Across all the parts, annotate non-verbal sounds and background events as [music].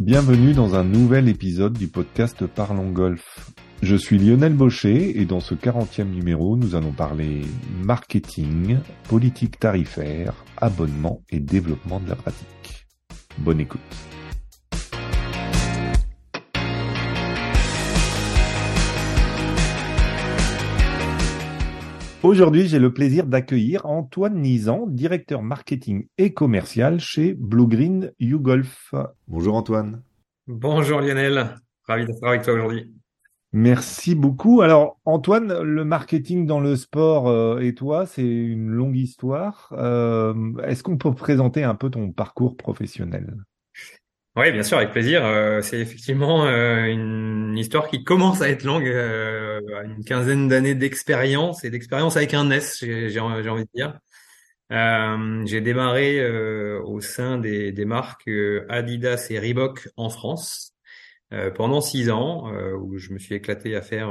Bienvenue dans un nouvel épisode du podcast Parlons Golf. Je suis Lionel Baucher et dans ce 40e numéro, nous allons parler marketing, politique tarifaire, abonnement et développement de la pratique. Bonne écoute. Aujourd'hui, j'ai le plaisir d'accueillir Antoine Nizan, directeur marketing et commercial chez Blue Green YouGolf. Bonjour Antoine. Bonjour Lionel, ravi d'être avec toi aujourd'hui. Merci beaucoup. Alors Antoine, le marketing dans le sport euh, et toi, c'est une longue histoire. Euh, Est-ce qu'on peut présenter un peu ton parcours professionnel? Oui, bien sûr, avec plaisir. Euh, c'est effectivement euh, une histoire qui commence à être longue, euh, une quinzaine d'années d'expérience et d'expérience avec un S, j'ai envie de dire. j'ai démarré au sein des, des marques Adidas et Reebok en France pendant six ans, où je me suis éclaté à faire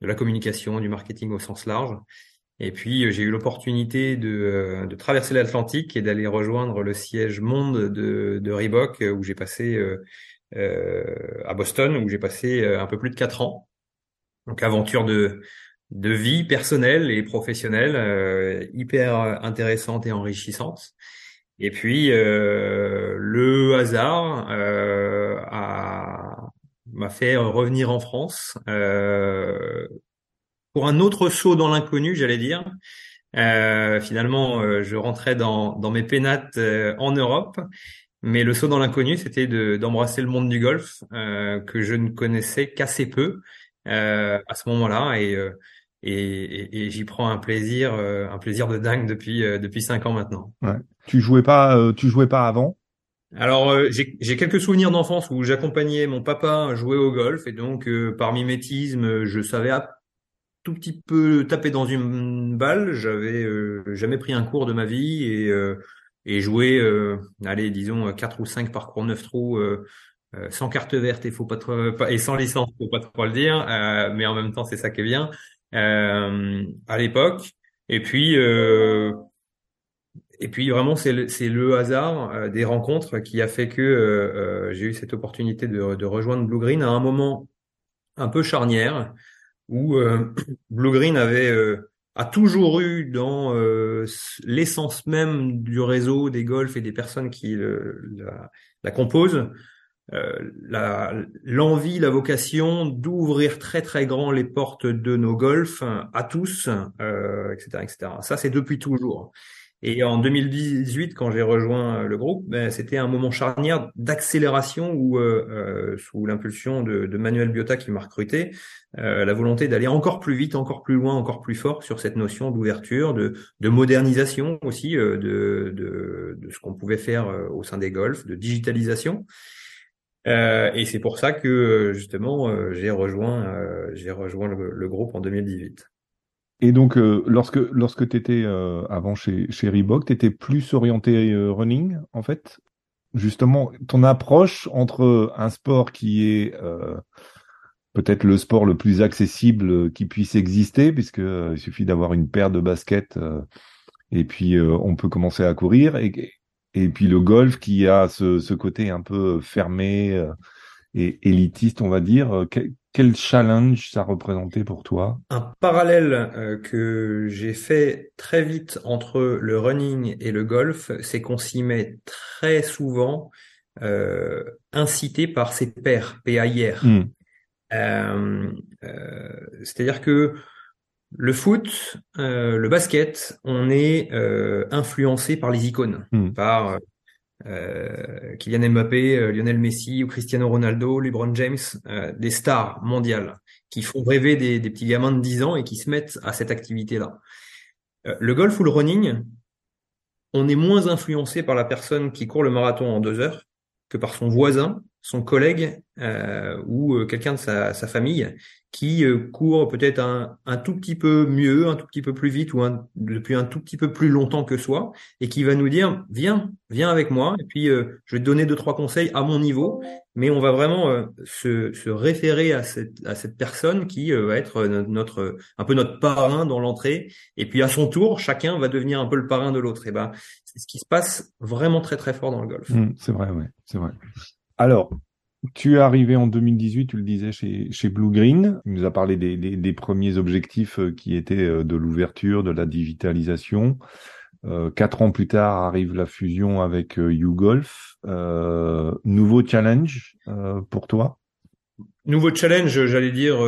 de la communication, du marketing au sens large. Et puis euh, j'ai eu l'opportunité de, euh, de, traverser l'Atlantique et d'aller rejoindre le siège monde de, de Reebok, euh, où j'ai passé euh, à Boston, où j'ai passé un peu plus de quatre ans. Donc aventure de, de vie personnelle et professionnelle, euh, hyper intéressante et enrichissante. Et puis euh, le hasard m'a fait revenir en France pour un autre saut dans l'inconnu, j'allais dire. Euh, finalement, euh, je rentrais dans, dans mes pénates euh, en Europe, mais le saut dans l'inconnu, c'était d'embrasser le monde du golf que je ne connaissais qu'assez peu à ce moment-là, et, et, et, j'y prends un plaisir, un plaisir de dingue depuis depuis cinq ans maintenant. Ouais. Tu jouais pas, tu jouais pas avant? Alors j'ai quelques souvenirs d'enfance où j'accompagnais mon papa jouer au golf et donc par mimétisme je savais à tout petit peu tapé dans une balle. J'avais euh, jamais pris un cours de ma vie et, euh, et joué, euh, allez, disons quatre ou cinq parcours neuf trous. sans carte verte et faut pas trop, et sans licence faut pas trop le dire mais en même temps c'est ça qui est bien à l'époque et puis et puis vraiment c'est le, le hasard des rencontres qui a fait que j'ai eu cette opportunité de rejoindre Blue Green à un moment un peu charnière où euh, [clears throat] Blue Green avait euh, a toujours eu dans euh, l'essence même du réseau des golfs et des personnes qui la, la, composent l'envie, la, vocation d'ouvrir très très grand les portes de nos golfs à tous, etc., etc. Ça c'est depuis toujours. Et en 2018, quand j'ai rejoint le groupe, ben, c'était un moment charnière d'accélération où, euh, euh sous l'impulsion de, de, Manuel Biota qui m'a recruté, euh, la volonté d'aller encore plus vite, encore plus loin, encore plus fort sur cette notion d'ouverture, de, de, modernisation aussi euh, de, de, de, ce qu'on pouvait faire euh, au sein des golfs, de digitalisation. et c'est pour ça que justement j'ai rejoint, j'ai rejoint le, le groupe en 2018. Et donc, euh, lorsque, lorsque tu étais euh, avant chez, chez Reebok, tu étais plus orienté euh, running, en fait? Justement, ton approche entre un sport qui est peut-être le sport le plus accessible qui puisse exister, puisque il suffit d'avoir une paire de baskets et puis on peut commencer à courir, et, et puis le golf qui a ce, côté un peu fermé et élitiste, on va dire. Challenge ça représentait pour toi? Un parallèle euh, que j'ai fait très vite entre le running et le golf, c'est qu'on s'y met très souvent euh, incité par ses pairs, PAIR. Hmm. Euh, C'est-à-dire que le foot, le basket, on est influencé par les icônes, hmm. par euh, Kylian Mbappé, euh, Lionel Messi ou Cristiano Ronaldo, LeBron James, euh, des stars mondiales qui font rêver des, des, petits gamins de 10 ans et qui se mettent à cette activité-là. Euh, le golf ou le running, on est moins influencé par la personne qui court le marathon en deux heures que par son voisin, son collègue euh, ou euh, quelqu'un de sa, sa, famille qui euh, court peut-être un, un, tout petit peu mieux, un tout petit peu plus vite ou un, depuis un tout petit peu plus longtemps que soi et qui va nous dire viens, viens avec moi et puis euh, je vais te donner deux trois conseils à mon niveau, mais on va vraiment euh, se, se, référer à cette, à cette personne qui va être notre un peu notre parrain dans l'entrée et puis à son tour chacun va devenir un peu le parrain de l'autre. Et ben c'est ce qui se passe vraiment très très fort dans le golf. Mmh, c'est vrai, ouais, c'est vrai. Alors, tu es arrivé en 2018, tu le disais, chez, chez Blue Green. Tu nous as parlé des, des, premiers objectifs euh, qui étaient euh, de l'ouverture, de la digitalisation. Euh, quatre ans plus tard arrive la fusion avec YouGolf. Euh, nouveau challenge pour toi? Nouveau challenge, j'allais dire,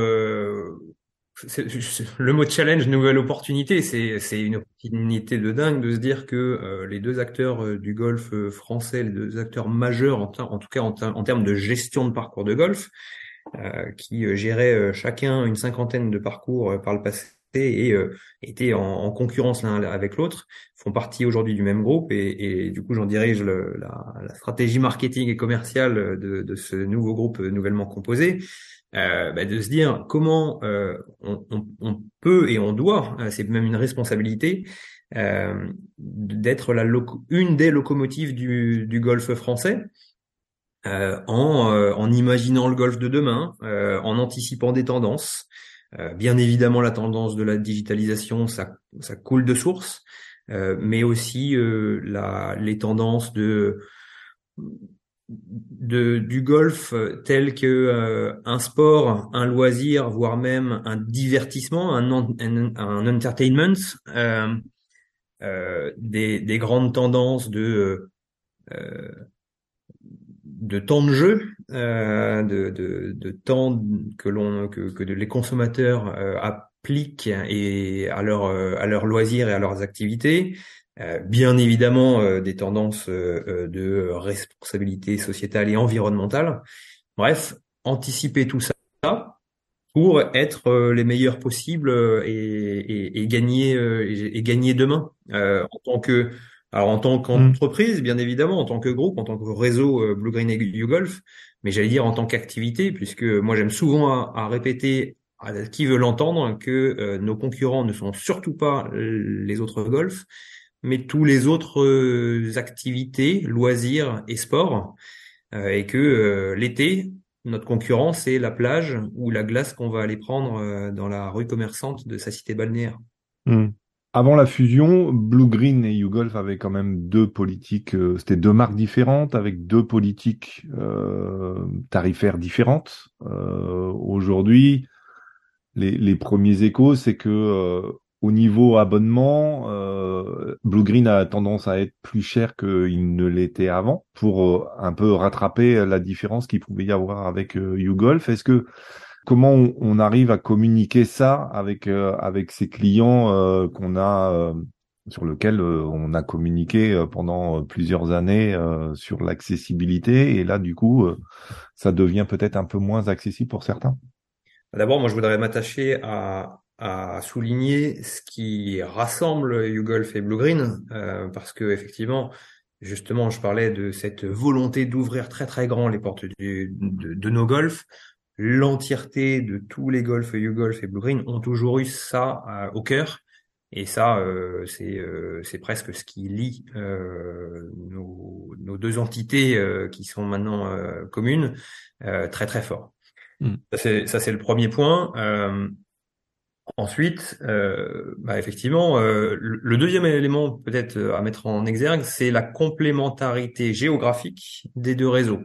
le mot challenge, nouvelle opportunité, c'est une opportunité de dingue de se dire que euh, les deux acteurs euh, du golf euh, français, les deux acteurs majeurs en, en tout cas en, termes de gestion de parcours de golf, qui géraient chacun une cinquantaine de parcours par le passé et étaient en, concurrence l'un avec l'autre, font partie aujourd'hui du même groupe et, et du coup j'en dirige le, la, la, stratégie marketing et commerciale de, de ce nouveau groupe nouvellement composé euh, bah, de se dire comment euh, on, on, on, peut et on doit, euh, c'est même une responsabilité, euh, d'être la une des locomotives du, du golf français. Euh, en, euh, en imaginant le golf de demain, en anticipant des tendances. bien évidemment, la tendance de la digitalisation, ça, ça coule de source, mais aussi la, les tendances de de, du golf euh, tel que euh, un sport, un loisir, voire même un divertissement, un, un, entertainment, euh, euh, des, des, grandes tendances de de temps de jeu, de, de, de, temps que l'on que, que les consommateurs appliquent et à leur à leurs loisirs et à leurs activités, euh, bien évidemment euh, des tendances euh, de responsabilité sociétale et environnementale. Bref, anticiper tout ça pour être les meilleurs possibles et, et, et gagner et, gagner demain en tant que alors en tant qu'entreprise bien évidemment en tant que groupe en tant que réseau Blue Green et YouGolf mais j'allais dire en tant qu'activité puisque moi j'aime souvent à, répéter à qui veut l'entendre que nos concurrents ne sont surtout pas les autres golfs mais tous les autres euh, activités, loisirs et sports, euh, et que euh, l'été, notre concurrent, c'est la plage ou la glace qu'on va aller prendre dans la rue commerçante de sa cité balnéaire. Hmm. Avant la fusion, Blue Green et YouGolf avaient quand même deux politiques, c'était deux marques différentes avec deux politiques euh, tarifaires différentes. Euh, Aujourd'hui, les, les, premiers échos, c'est que au niveau abonnement, euh, Blue Green a tendance à être plus cher qu'il ne l'était avant pour euh, un peu rattraper la différence qu'il pouvait y avoir avec euh, YouGolf. Est-ce que comment on, arrive à communiquer ça avec euh, avec ses clients qu'on a sur lequel on a communiqué pendant plusieurs années sur l'accessibilité? Et là du coup ça devient peut-être un peu moins accessible pour certains. D'abord, moi je voudrais m'attacher à à souligner ce qui rassemble YouGolf et Blue Green, euh, parce que effectivement, justement, je parlais de cette volonté d'ouvrir très très grand les portes du, de, nos golfs. L'entièreté de tous les golfs YouGolf et Blue Green ont toujours eu ça euh, au cœur. Et ça, euh, c'est euh, c'est presque ce qui lie nos, nos, deux entités qui sont maintenant communes très très fort. Mm. Ça c'est le premier point. Ensuite, euh, bah effectivement, euh, le deuxième élément peut-être euh, à mettre en exergue, c'est la complémentarité géographique des deux réseaux.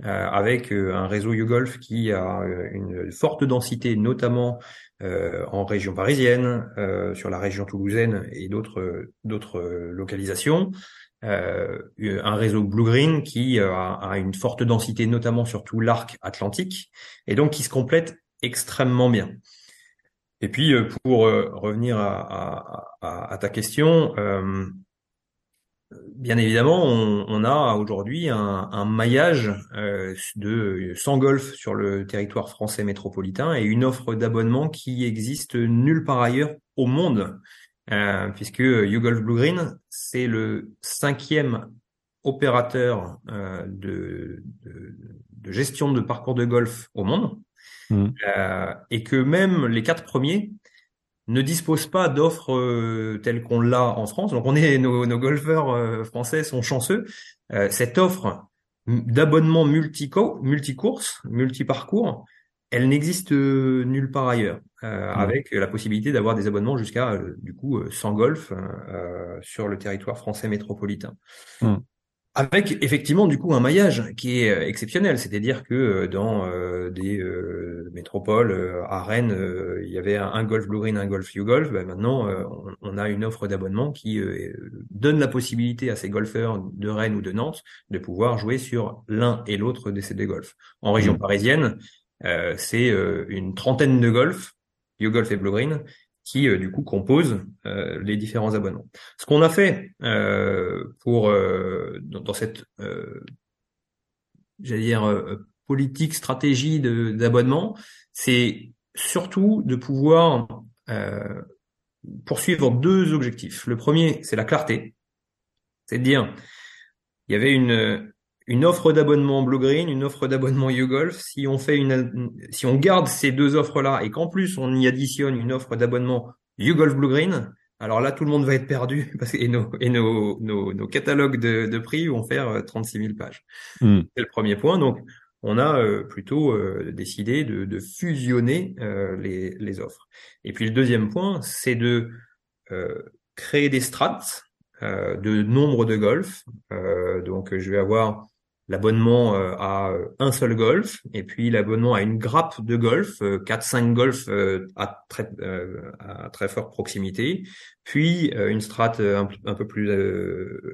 Avec un réseau YouGolf qui a une forte densité, notamment en région parisienne, sur la région toulousaine et d'autres d'autres localisations. un réseau Blue Green qui a, a une forte densité, notamment sur tout l'arc atlantique, et donc qui se complète extrêmement bien. Et puis, euh, pour euh, revenir à, à, à, ta question, euh, bien évidemment, on, on a aujourd'hui un, un, maillage euh, de 100 golf sur le territoire français métropolitain et une offre d'abonnement qui existe nulle part ailleurs au monde, euh, puisque YouGolf Blue Green, c'est le cinquième opérateur de, de, de gestion de parcours de golf au monde. Mm. Euh, et que même les quatre premiers ne disposent pas d'offres euh, telles qu'on l'a en France. Donc on est nos, nos golfeurs euh, français sont chanceux. cette offre d'abonnement multi-course, multi-parcours, elle n'existe nulle part ailleurs, mm. avec la possibilité d'avoir des abonnements jusqu'à du coup 100 golf sur le territoire français métropolitain. Mm. Avec effectivement du coup un maillage qui est euh, exceptionnel, c'est-à-dire que euh, dans euh, des métropoles, à Rennes, il y avait un, Golf Blue Green, un Golf U Golf. Ben maintenant, on, a une offre d'abonnement qui donne la possibilité à ces golfeurs de Rennes ou de Nantes de pouvoir jouer sur l'un et l'autre de ces deux golfs. En région mmh. parisienne, c'est une trentaine de golfs, U Golf et Blue Green, qui euh, du coup composent euh, les différents abonnements. Ce qu'on a fait euh, pour dans, cette j'allais dire politique stratégie d'abonnement, c'est surtout de pouvoir poursuivre deux objectifs. Le premier, c'est la clarté, c'est de dire il y avait une une offre d'abonnement Blue Green, une offre d'abonnement YouGolf, si on fait une, si on garde ces deux offres-là et qu'en plus on y additionne une offre d'abonnement YouGolf Blue Green, alors là tout le monde va être perdu [laughs] parce que, et nos, et nos, nos, catalogues de, de, prix vont faire 36 euh, 000 pages. Hmm. C'est le premier point. Donc on a euh, plutôt euh, décidé de, de fusionner les, les offres. Et puis le deuxième point, c'est de créer des strates de nombre de golf. donc je vais avoir l'abonnement euh, à euh, un seul golf et puis l'abonnement à une grappe de golf, 4-5 euh, golfs à très, à très forte proximité, puis une strate un, peu plus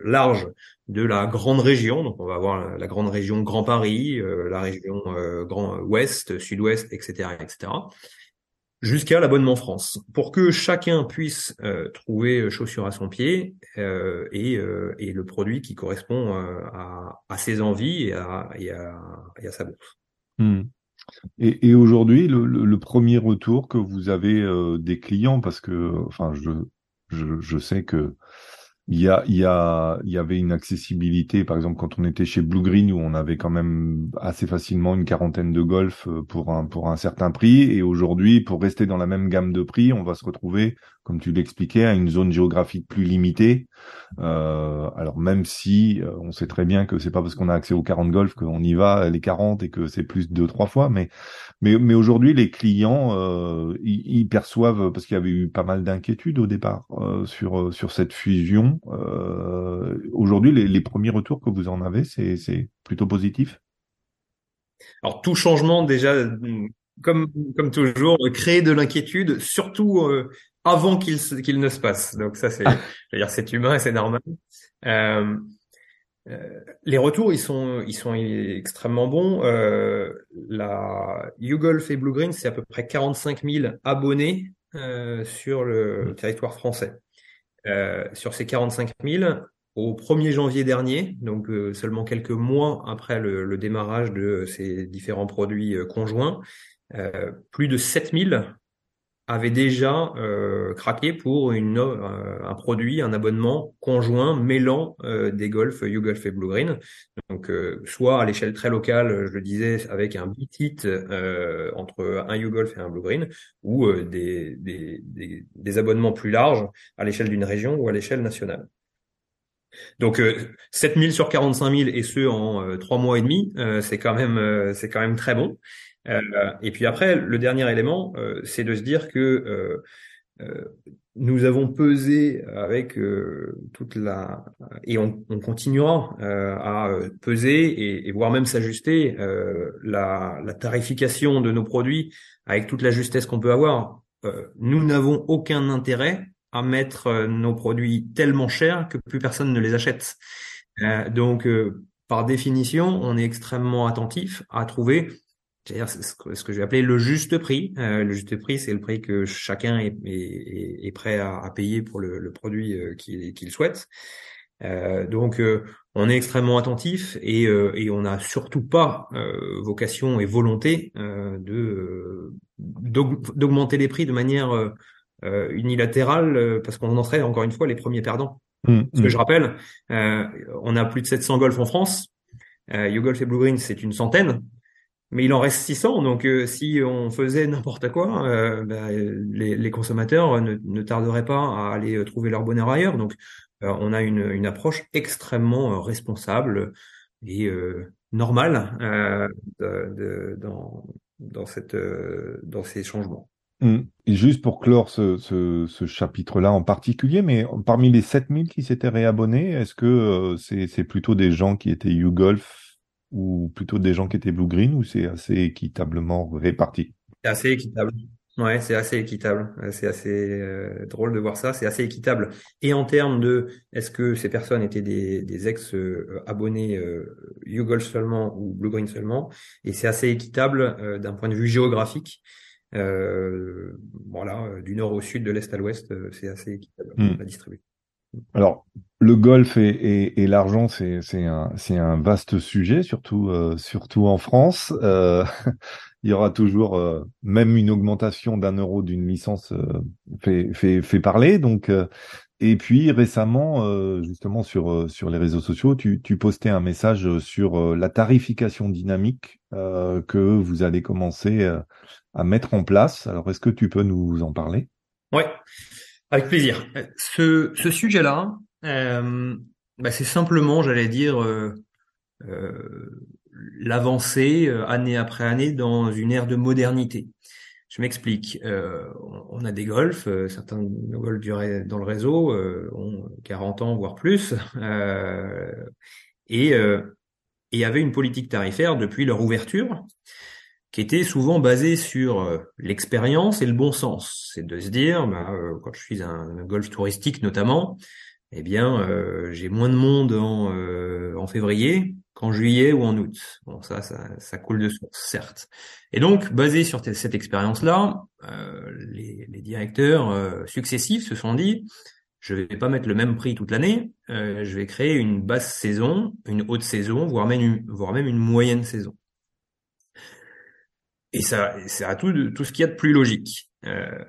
large de la grande région. Donc on va avoir la, grande région Grand Paris, la région Grand Ouest, Sud-Ouest, etc., etc jusqu'à l'abonnement France, pour que chacun puisse euh, trouver euh, chaussure à son pied euh, et, et, le produit qui correspond à, à, ses envies et à, et à, et à sa bourse. Hmm. Et, et aujourd'hui, le, le, premier retour que vous avez des clients, parce que, enfin, je, je, je sais que il y, a, il, y avait une accessibilité, par exemple, quand on était chez Blue Green, où on avait quand même assez facilement une quarantaine de golf pour un, pour un certain prix. Et aujourd'hui, pour rester dans la même gamme de prix, on va se retrouver comme tu l'expliquais, à une zone géographique plus limitée. Euh, alors même si euh, on sait très bien que c'est pas parce qu'on a accès aux 40 golf qu'on y va les 40 et que c'est plus de deux trois fois, mais mais mais aujourd'hui les clients euh, ils, perçoivent parce qu'il y avait eu pas mal d'inquiétudes au départ sur sur cette fusion. Aujourd'hui les, premiers retours que vous en avez c'est c'est plutôt positif? Alors tout changement déjà comme, comme toujours, créer de l'inquiétude, surtout avant qu'il qu'il ne se passe. Donc ça, c'est, dire, c'est humain et c'est normal. Euh, euh, les retours, ils sont, ils sont extrêmement bons. Euh, la YouGolf et Blue Green, c'est à peu près 45 000 abonnés euh, sur le territoire français. Sur ces 45 000, au 1er janvier dernier, donc seulement quelques mois après le, le, démarrage de ces différents produits conjoints, plus de 7000 avait déjà euh, craqué pour une, euh, un produit, un abonnement conjoint mêlant euh, des golfs YouGolf et Blue Green. Donc, soit à l'échelle très locale, je le disais, avec un bit euh, entre un YouGolf et un Blue Green, ou des, des, des, des, abonnements plus larges à l'échelle d'une région ou à l'échelle nationale. Donc 7000 sur 45 000 et ce en trois mois et demi, c'est quand même c'est quand même très bon. Euh, et puis après, le dernier élément, euh, c'est de se dire que euh, nous avons pesé avec toute la et on, on continuera à peser et, et, voire même s'ajuster la, la, tarification de nos produits avec toute la justesse qu'on peut avoir. nous n'avons aucun intérêt à mettre nos produits tellement chers que plus personne ne les achète. donc, par définition, on est extrêmement attentif à trouver c'est-à-dire ce que, ce que je vais appeler le juste prix. Euh, le juste prix, c'est le prix que chacun est, est, est prêt à, à, payer pour le, le produit euh, qu'il souhaite. Euh, donc, euh, on est extrêmement attentif et, euh, et on n'a surtout pas vocation et volonté de d'augmenter les prix de manière unilatérale parce qu'on en serait encore une fois les premiers perdants. Mmh, parce que mmh. je rappelle, on a plus de 700 golfs en France. Euh, YouGolf et Blue Green, c'est une centaine mais il en reste 600. Donc, euh, si on faisait n'importe quoi, euh, bah, les, consommateurs ne, tarderaient pas à aller euh, trouver leur bonheur ailleurs. Donc, on a une, approche extrêmement responsable et normale dans, ces changements. Mm. Et juste pour clore ce, chapitre-là en particulier, mais parmi les 7000 qui s'étaient réabonnés, est-ce que c'est plutôt des gens qui étaient YouGolf ou plutôt des gens qui étaient Blue Green ou c'est assez équitablement réparti? C'est assez équitable. Ouais, c'est assez équitable. Euh, c'est assez euh, drôle de voir ça. C'est assez équitable. Et en termes de, est-ce que ces personnes étaient des, des ex-abonnés euh, YouGolf seulement ou Blue Green seulement? Et c'est assez équitable d'un point de vue géographique. Euh, voilà, du nord au sud, de l'est à l'ouest, c'est assez équitable Hmm. la distribution. Alors, le golf et, et, et l'argent, c'est un, un vaste sujet, surtout, euh, surtout en France. Euh, [laughs] il y aura toujours, euh, même une augmentation d'un euro d'une licence euh, fait, fait, fait parler. Donc, euh, et puis récemment, euh, justement sur, sur les réseaux sociaux, tu, tu postais un message sur la tarification dynamique que vous allez commencer à mettre en place. Alors, est-ce que tu peux nous en parler? Ouais, avec plaisir. Ce, ce sujet-là, euh, bah, c'est simplement, j'allais dire, euh, euh, l'avancée euh, année après année dans une ère de modernité. Je m'explique. Euh, on a des golfs, euh, certains de nos golfs dans le réseau ont 40 ans, voire plus, et et avait une politique tarifaire depuis leur ouverture qui était souvent basée sur euh, l'expérience et le bon sens. C'est de se dire, bah, euh, quand je suis un, golf touristique notamment, eh bien, euh, j'ai moins de monde en, euh, en février qu'en juillet ou en août. Bon, ça, ça, ça coule de source, certes. Et donc, basé sur cette expérience-là, euh, les, les directeurs euh, successifs se sont dit, je vais pas mettre le même prix toute l'année, je vais créer une basse saison, une haute saison, voire même une, voire même une moyenne saison. Et ça, ça a tout, tout ce qu'il y a de plus logique. Euh,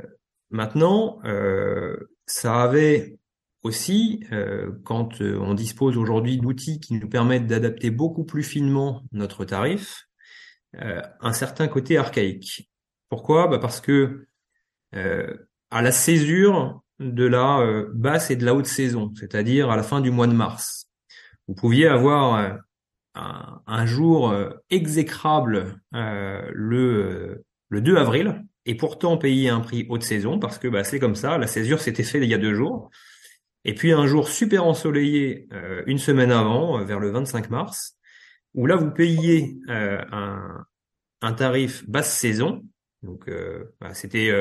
maintenant, euh, ça avait aussi, euh, quand euh, on dispose aujourd'hui d'outils qui nous permettent d'adapter beaucoup plus finement notre tarif, euh, un certain côté archaïque. Pourquoi? Bah parce que euh, à la césure de la basse et de la haute saison, c'est-à-dire à la fin du mois de mars, vous pouviez avoir un, jour euh, exécrable euh, le, euh, le 2 avril et pourtant payer un prix haute saison parce que bah, c'est comme ça, la césure s'était faite il y a deux jours. Et puis un jour super ensoleillé une semaine avant, vers le 25 mars, où là vous payiez euh, un, un tarif basse saison. Donc bah, c'était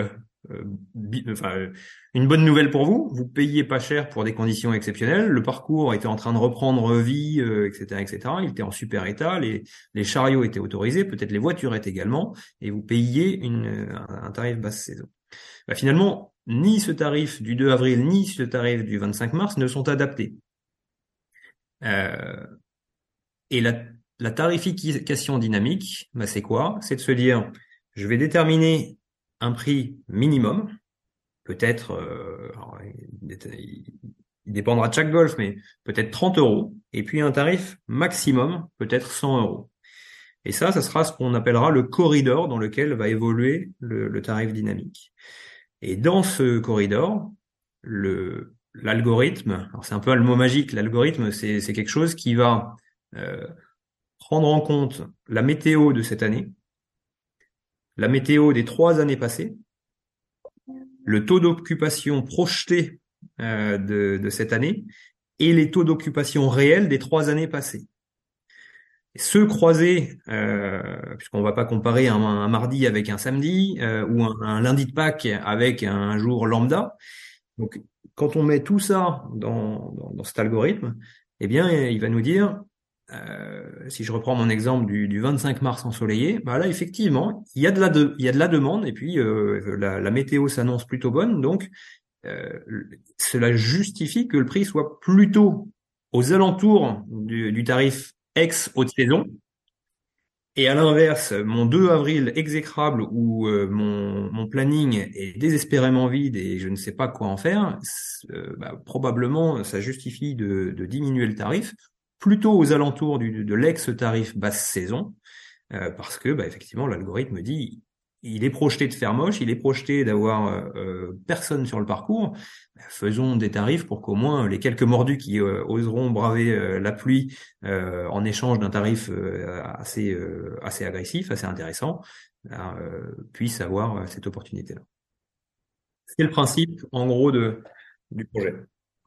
enfin, euh, une bonne nouvelle pour vous. Vous payiez pas cher pour des conditions exceptionnelles. Le parcours était en train de reprendre vie, euh, etc., etc. Il était en super état. Les, les chariots étaient autorisés, peut-être les voiturettes également, et vous payiez une, un, un tarif basse saison. Bah, finalement, ni ce tarif du 2 avril, ni ce tarif du 25 mars ne sont adaptés. Euh, et la, la tarification dynamique, bah, c'est quoi? C'est de se dire, je vais déterminer un prix minimum, peut-être, euh, il, dépendra de chaque golf, mais peut-être 30 euros, et puis un tarif maximum, peut-être 100 euros. Et ça, ça sera ce qu'on appellera le corridor dans lequel va évoluer le, tarif dynamique. Et dans ce corridor, l'algorithme, alors c'est un peu le mot magique, l'algorithme, c'est c'est quelque chose qui va euh, prendre en compte la météo de cette année, la météo des trois années passées, le taux d'occupation projeté euh, de, cette année et les taux d'occupation réels des trois années passées. Ceux croisés, euh, puisqu'on va pas comparer un, mardi avec un samedi euh, ou un, un lundi de Pâques avec un jour lambda. Donc, quand on met tout ça dans cet algorithme, eh bien, il va nous dire, euh, si je reprends mon exemple du, du 25 mars ensoleillé, bah là, effectivement, il y a de la, demande et puis euh, la, météo s'annonce plutôt bonne, donc euh, cela justifie que le prix soit plutôt aux alentours du, tarif ex haute saison. Et à l'inverse, mon 2 avril exécrable où mon, planning est désespérément vide et je ne sais pas quoi en faire, bah, probablement ça justifie de, diminuer le tarif plutôt aux alentours du, de l'ex-tarif basse saison, euh, parce que bah, effectivement l'algorithme dit il est projeté de faire moche, il est projeté d'avoir euh, personne sur le parcours. Faisons des tarifs pour qu'au moins les quelques mordus qui euh, oseront braver euh, la pluie euh, en échange d'un tarif euh, assez assez agressif, assez intéressant, puissent avoir cette opportunité-là. C'est le principe, en gros, de, du projet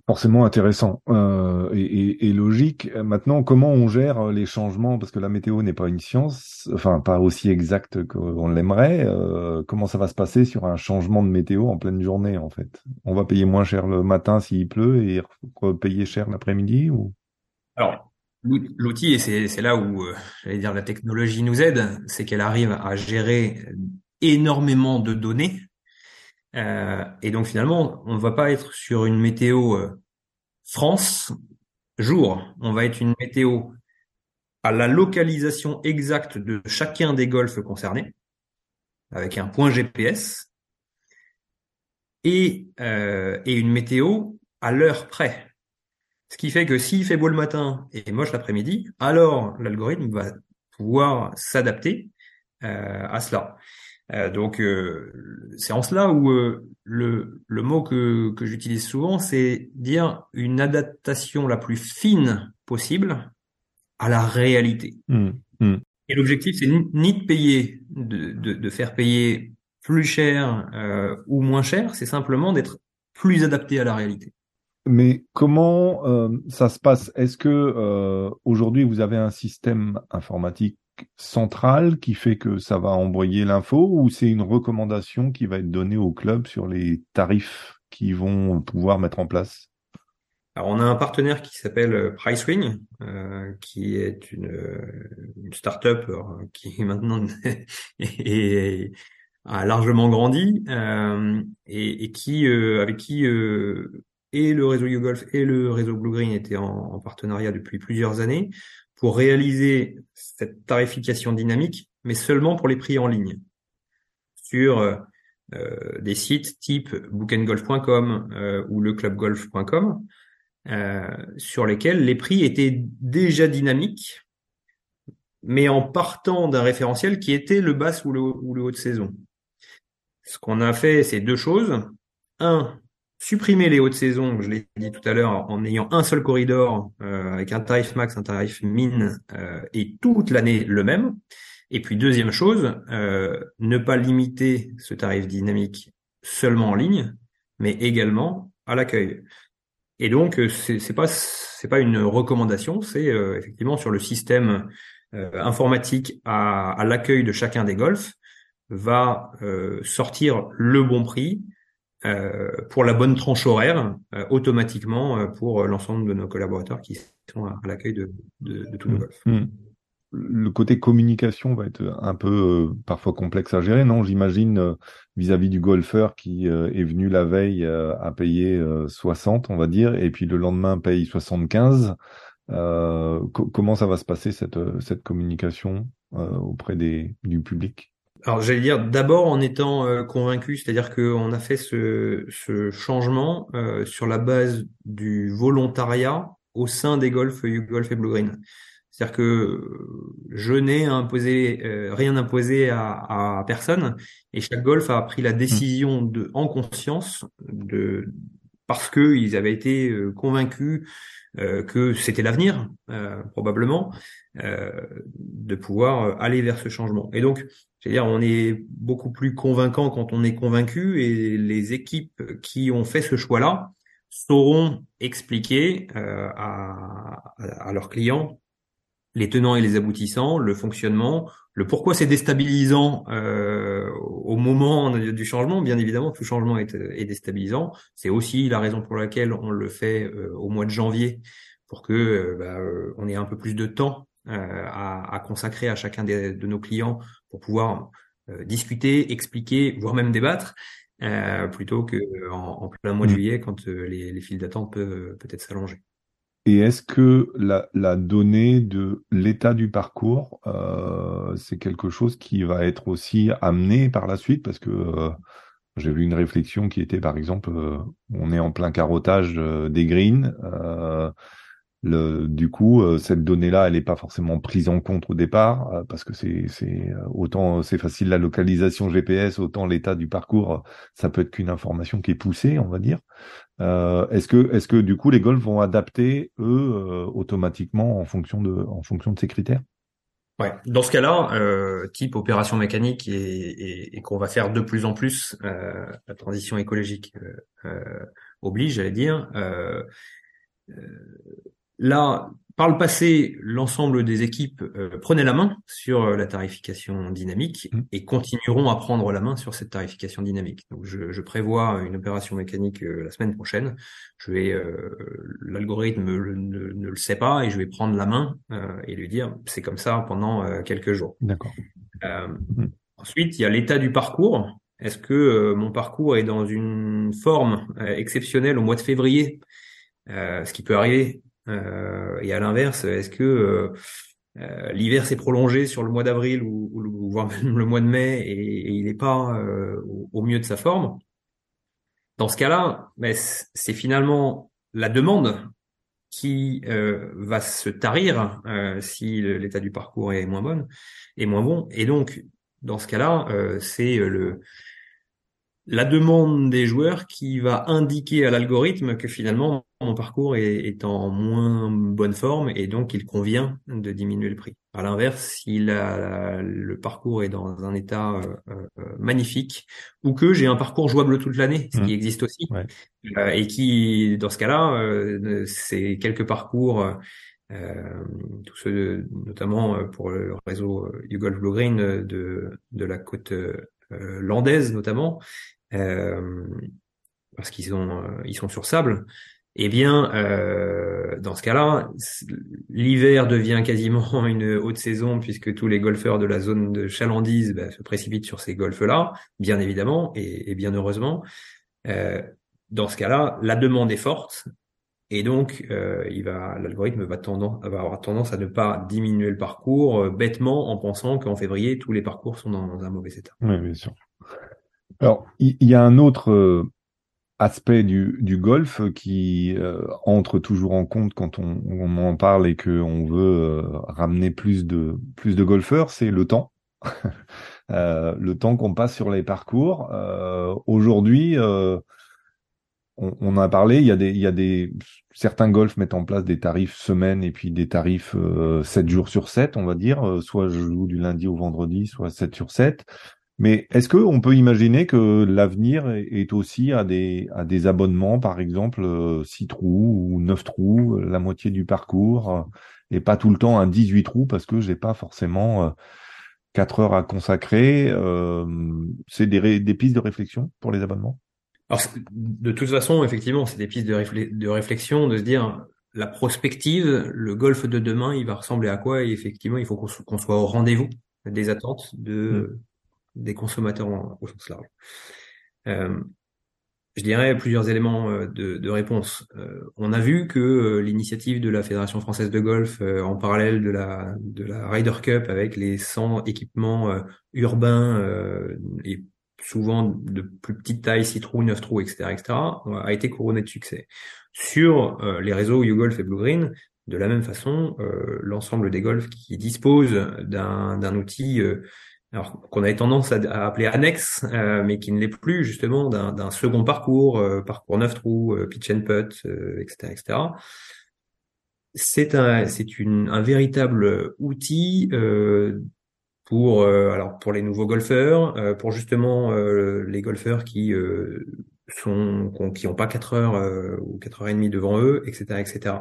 forcément intéressant euh, et, logique. Maintenant, comment on gère les changements? Parce que la météo n'est pas une science, enfin pas aussi exacte qu'on l'aimerait. Euh, comment ça va se passer sur un changement de météo en pleine journée en fait? On va payer moins cher le matin s'il pleut et payer cher l'après-midi ou? Alors, l'outil, et c'est là où euh, j'allais dire la technologie nous aide, c'est qu'elle arrive à gérer énormément de données euh, et donc finalement, on ne va pas être sur une météo euh, France jour, on va être une météo à la localisation exacte de chacun des golfs concernés, avec un point GPS, et, euh, et une météo à l'heure près. Ce qui fait que s'il fait beau le matin et moche l'après-midi, alors l'algorithme va pouvoir s'adapter à cela. Euh, donc euh, c'est en cela où euh, le, le mot que, que j'utilise souvent, c'est dire une adaptation la plus fine possible à la réalité. Mmh, mmh. Et l'objectif, c'est ni de payer, de, de, de, faire payer plus cher ou moins cher, c'est simplement d'être plus adapté à la réalité. Mais comment ça se passe? Est-ce que aujourd'hui vous avez un système informatique centrale qui fait que ça va envoyer l'info ou c'est une recommandation qui va être donnée au club sur les tarifs qu'ils vont pouvoir mettre en place? Alors on a un partenaire qui s'appelle euh, PriceWing, euh, qui est une, euh, une start-up qui maintenant [laughs] est, a largement grandi et, et, qui avec qui et le réseau YouGolf et le réseau Blue Green étaient en, en, partenariat depuis plusieurs années pour réaliser cette tarification dynamique, mais seulement pour les prix en ligne sur euh, euh des sites type bookandgolf.com euh, ou leclubgolf.com euh, sur lesquels les prix étaient déjà dynamiques, mais en partant d'un référentiel qui était le basse ou le, ou le haut de saison. Ce qu'on a fait, c'est deux choses. Un, supprimer les hautes saisons, je l'ai dit tout à l'heure, en ayant un seul corridor euh, avec un tarif max, un tarif min euh, et toute l'année le même. Et puis deuxième chose, euh, ne pas limiter ce tarif dynamique seulement en ligne, mais également à l'accueil. Et donc c'est pas c'est pas une recommandation, c'est effectivement sur le système informatique à, à l'accueil de chacun des golfs va sortir le bon prix pour la bonne tranche horaire euh, automatiquement euh, pour l'ensemble de nos collaborateurs qui sont à, l'accueil de, de, de, tous nos golfs. Mmh. Le côté communication va être un peu parfois complexe à gérer, non? J'imagine vis-à-vis du golfeur qui est venu la veille à payer 60, on va dire, et puis le lendemain paye 75. comment ça va se passer cette, cette communication auprès des, du public? Alors j'allais dire d'abord en étant euh, convaincu, c'est-à-dire qu'on a fait ce, ce changement euh, sur la base du volontariat au sein des golfs golf et Blue Green. C'est-à-dire que je n'ai imposé euh, rien imposé à, à, personne et chaque golf a pris la décision de en conscience de parce qu'ils avaient été convaincus que c'était l'avenir probablement de pouvoir aller vers ce changement. Et donc c'est-à-dire, on est beaucoup plus convaincant quand on est convaincu et les équipes qui ont fait ce choix-là sauront expliquer euh, à, à, leurs clients les tenants et les aboutissants, le fonctionnement, le pourquoi c'est déstabilisant euh, au moment du changement. Bien évidemment, tout changement est, est déstabilisant. C'est aussi la raison pour laquelle on le fait euh, au mois de janvier pour que euh, bah, euh, on ait un peu plus de temps à, à, consacrer à chacun de nos clients pour pouvoir euh, discuter, expliquer, voire même débattre, euh, plutôt que en, en, plein mois de mmh. juillet quand euh, les, les files d'attente peuvent peut-être s'allonger. Et est-ce que la, la, donnée de l'état du parcours, euh, c'est quelque chose qui va être aussi amené par la suite? Parce que euh, j'ai vu une réflexion qui était, par exemple, euh, on est en plein carottage des greens. Du coup, euh, cette donnée-là, elle n'est pas forcément prise en compte au départ euh, parce que c'est, euh, autant c'est facile la localisation GPS, autant l'état du parcours, ça peut être qu'une information qui est poussée, on va dire. est-ce que, est-ce que du coup, les golfs vont adapter eux automatiquement en fonction de, en fonction de ces critères? Ouais. Dans ce cas-là, type opération mécanique et, qu'on va faire de plus en plus, la transition écologique oblige, j'allais dire. Euh, là, par le passé, l'ensemble des équipes euh, prenaient la main sur euh, la tarification dynamique mmh. et continueront à prendre la main sur cette tarification dynamique. Donc, je, je prévois une opération mécanique euh, la semaine prochaine. Je vais, l'algorithme ne, ne, le sait pas et je vais prendre la main et lui dire c'est comme ça pendant quelques jours. D'accord. Ensuite, il y a l'état du parcours. Est-ce que mon parcours est dans une forme exceptionnelle au mois de février, ce qui peut arriver euh, et à l'inverse, est-ce que euh, euh, l'hiver s'est prolongé sur le mois d'avril ou, ou, voire même le mois de mai et, il n'est pas au, mieux de sa forme? Dans ce cas-là, ben, c'est finalement la demande qui va se tarir si l'état du parcours est moins bon, est moins bon. Et donc, dans ce cas-là, c'est le la demande des joueurs qui va indiquer à l'algorithme que finalement mon parcours est, en moins bonne forme et donc il convient de diminuer le prix. À l'inverse, si le parcours est dans un état euh, euh, magnifique ou que j'ai un parcours jouable toute l'année, ce qui mmh. existe aussi, euh, et qui, dans ce cas-là, c'est quelques parcours, tous ceux notamment pour le réseau YouGolf Blue Green de, de la côte landaise notamment, parce qu'ils sont ils sont sur sable eh bien, euh, dans ce cas-là, l'hiver devient quasiment [laughs] une haute saison puisque tous les golfeurs de la zone de chalandise bah, se précipitent sur ces golfs-là, bien évidemment et, bien heureusement. Euh, dans ce cas-là, la demande est forte et donc euh, il va, l'algorithme va, tendance, va avoir tendance à ne pas diminuer le parcours euh, bêtement en pensant qu'en février tous les parcours sont dans, un mauvais état. Oui, bien sûr. Alors, il y, a un autre euh, aspect du, du golf qui euh, entre toujours en compte quand on, on en parle et qu'on veut euh, ramener plus de plus de golfeurs, c'est le temps. [laughs] euh, le temps qu'on passe sur les parcours. Euh, aujourd'hui, on, on, a parlé, il y a des, il y a des certains golfs mettent en place des tarifs semaine et puis des tarifs 7 jours sur 7, on va dire, soit je joue du lundi au vendredi, soit 7 sur 7. Mais est-ce qu'on peut imaginer que l'avenir est aussi à des, à des abonnements, par exemple, 6 euh, trous ou 9 trous, la moitié du parcours, euh, et pas tout le temps un 18 trous parce que j'ai pas forcément 4 euh, heures à consacrer C'est des, des pistes de réflexion pour les abonnements? Alors, de toute façon, effectivement, c'est des pistes de, de réflexion, de se dire, la prospective, le golf de demain, il va ressembler à quoi? Et effectivement, il faut qu'on soit au rendez-vous des attentes de, mmh des consommateurs au sens large. Euh, je dirais plusieurs éléments euh, de, réponse. Euh, on a vu que l'initiative de la Fédération française de golf, en parallèle de la, de Ryder Cup, avec les 100 équipements urbains et souvent de plus petite taille, 6 trous, 9 trous, etc., etc., a été couronnée de succès. Sur les réseaux YouGolf et Blue Green, de la même façon, l'ensemble des golfs qui disposent d'un outil alors qu'on avait tendance à, appeler annexe, euh, mais qui ne l'est plus justement d'un second parcours, euh, parcours neuf trous, euh, pitch and putt, etc., etc. C'est un, c'est un véritable outil pour, alors pour les nouveaux golfeurs, pour justement les golfeurs qui sont, qui n'ont pas 4 heures ou 4 heures et demie devant eux, etc., etc.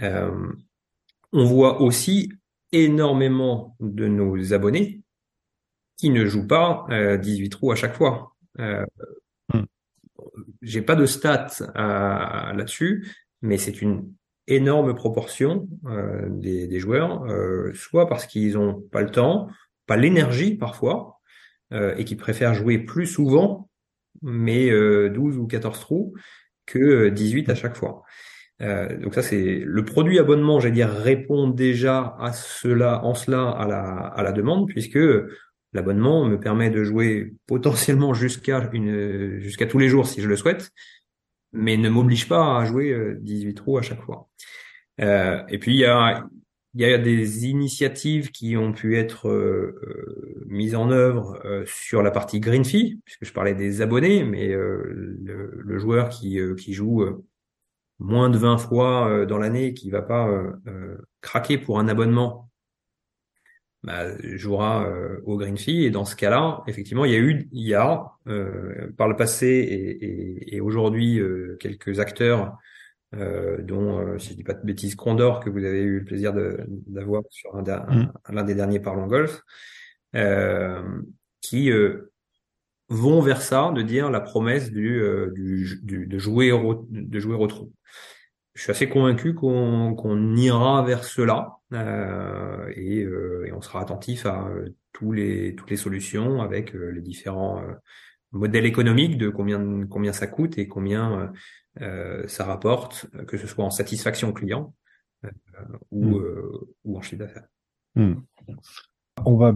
on voit aussi énormément de nos abonnés qui ne joue pas 18 euh, trous à chaque fois. Euh, hmm. J'ai pas de stats euh, là-dessus, mais c'est une énorme proportion euh, des, des, joueurs, soit parce qu'ils ont pas le temps, pas l'énergie parfois, et qui préfèrent jouer plus souvent, mais 12 ou 14 trous, que 18 à chaque fois. Euh, donc ça c'est le produit abonnement, j'allais dire, répond déjà à cela, en cela à la, à la demande, puisque L'abonnement me permet de jouer potentiellement jusqu'à tous les jours si je le souhaite, mais ne m'oblige pas à jouer 18 euh, trous à chaque fois. Euh, et puis il y a des initiatives qui ont pu être euh, mises en œuvre sur la partie green fee, puisque je parlais des abonnés, mais le, le, joueur qui, qui joue moins de 20 fois dans l'année, qui va pas craquer pour un abonnement bah, jouera au Green Fee. Et dans ce cas-là, effectivement, il y a eu, il y a par le passé et, et, et aujourd'hui quelques acteurs euh, dont, euh, si je dis pas de bêtises, Condor, que vous avez eu le plaisir d'avoir sur mm. l'un des derniers Parlons Golf, euh, qui euh, vont vers ça, de dire la promesse du, du, de jouer au, de jouer au trou. Je suis assez convaincu qu'on ira vers cela et, et, on sera attentif à tous les toutes les solutions avec les différents modèles économiques de combien combien ça coûte et combien euh, ça rapporte, euh, que ce soit en satisfaction client euh, ou, mm. ou en chiffre d'affaires. Mm. On va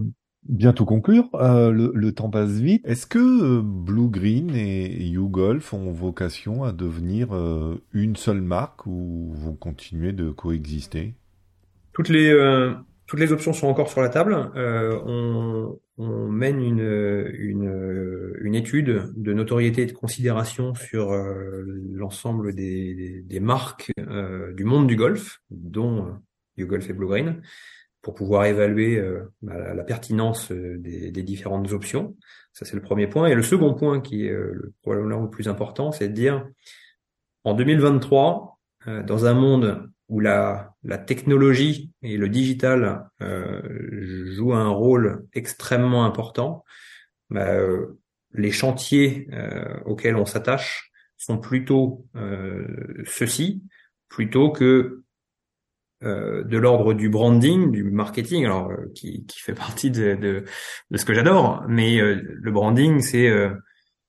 bientôt conclure. le, le, temps passe vite. Est-ce que Blue Green et YouGolf ont vocation à devenir une seule marque ou vont continuer de coexister? Toutes les toutes les options sont encore sur la table. Euh, on, on, mène une, une, une, étude de notoriété et de considération sur euh, l'ensemble des, des, marques euh, du monde du golf, dont YouGolf et Blue Green, pour pouvoir évaluer bah, la, pertinence des, des, différentes options. Ça, c'est le premier point. Et le second point, qui est le, probablement le plus important, c'est de dire, en 2023, dans un monde où la, la technologie et le digital euh, jouent un rôle extrêmement important, bah, euh, les chantiers euh, auxquels on s'attache sont plutôt euh, ceux-ci, plutôt que euh, de l'ordre du branding, du marketing, alors qui, qui fait partie de, de, de ce que j'adore, mais le branding, c'est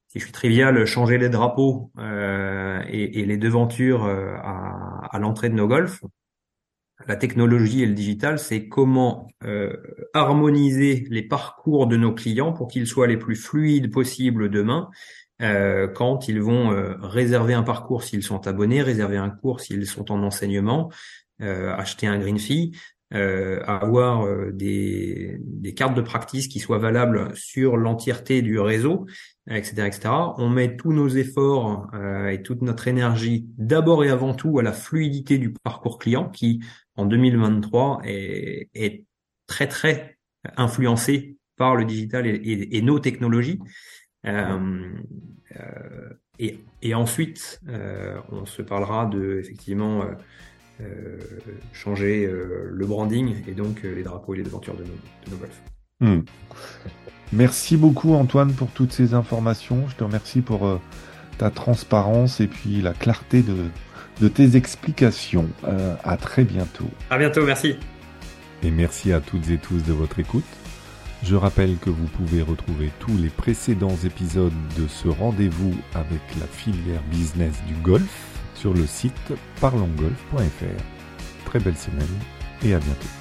si je suis trivial, changer les drapeaux euh, et, et, les devantures à, à l'entrée de nos golfs, la technologie et le digital, c'est comment euh, harmoniser les parcours de nos clients pour qu'ils soient les plus fluides possibles demain euh, quand ils vont euh, réserver un parcours s'ils sont abonnés, réserver un cours s'ils sont en enseignement, acheter un green fee, avoir des, des, cartes de practice qui soient valables sur l'entièreté du réseau etc., etc. On met tous nos efforts euh, et toute notre énergie d'abord et avant tout à la fluidité du parcours client qui, en 2023, est, est très très influencé par le digital et, et, nos technologies. Euh, euh, et, et, ensuite, euh, on se parlera de effectivement euh, changer le branding et donc les drapeaux et les devantures de nos, de nos golfs. Hmm. Merci beaucoup Antoine pour toutes ces informations. Je te remercie pour euh, ta transparence et puis la clarté de, de tes explications. Euh, à très bientôt. À bientôt, merci. Et merci à toutes et tous de votre écoute. Je rappelle que vous pouvez retrouver tous les précédents épisodes de ce rendez-vous avec la filière business du golf sur le site parlongolf.fr. Très belle semaine et à bientôt.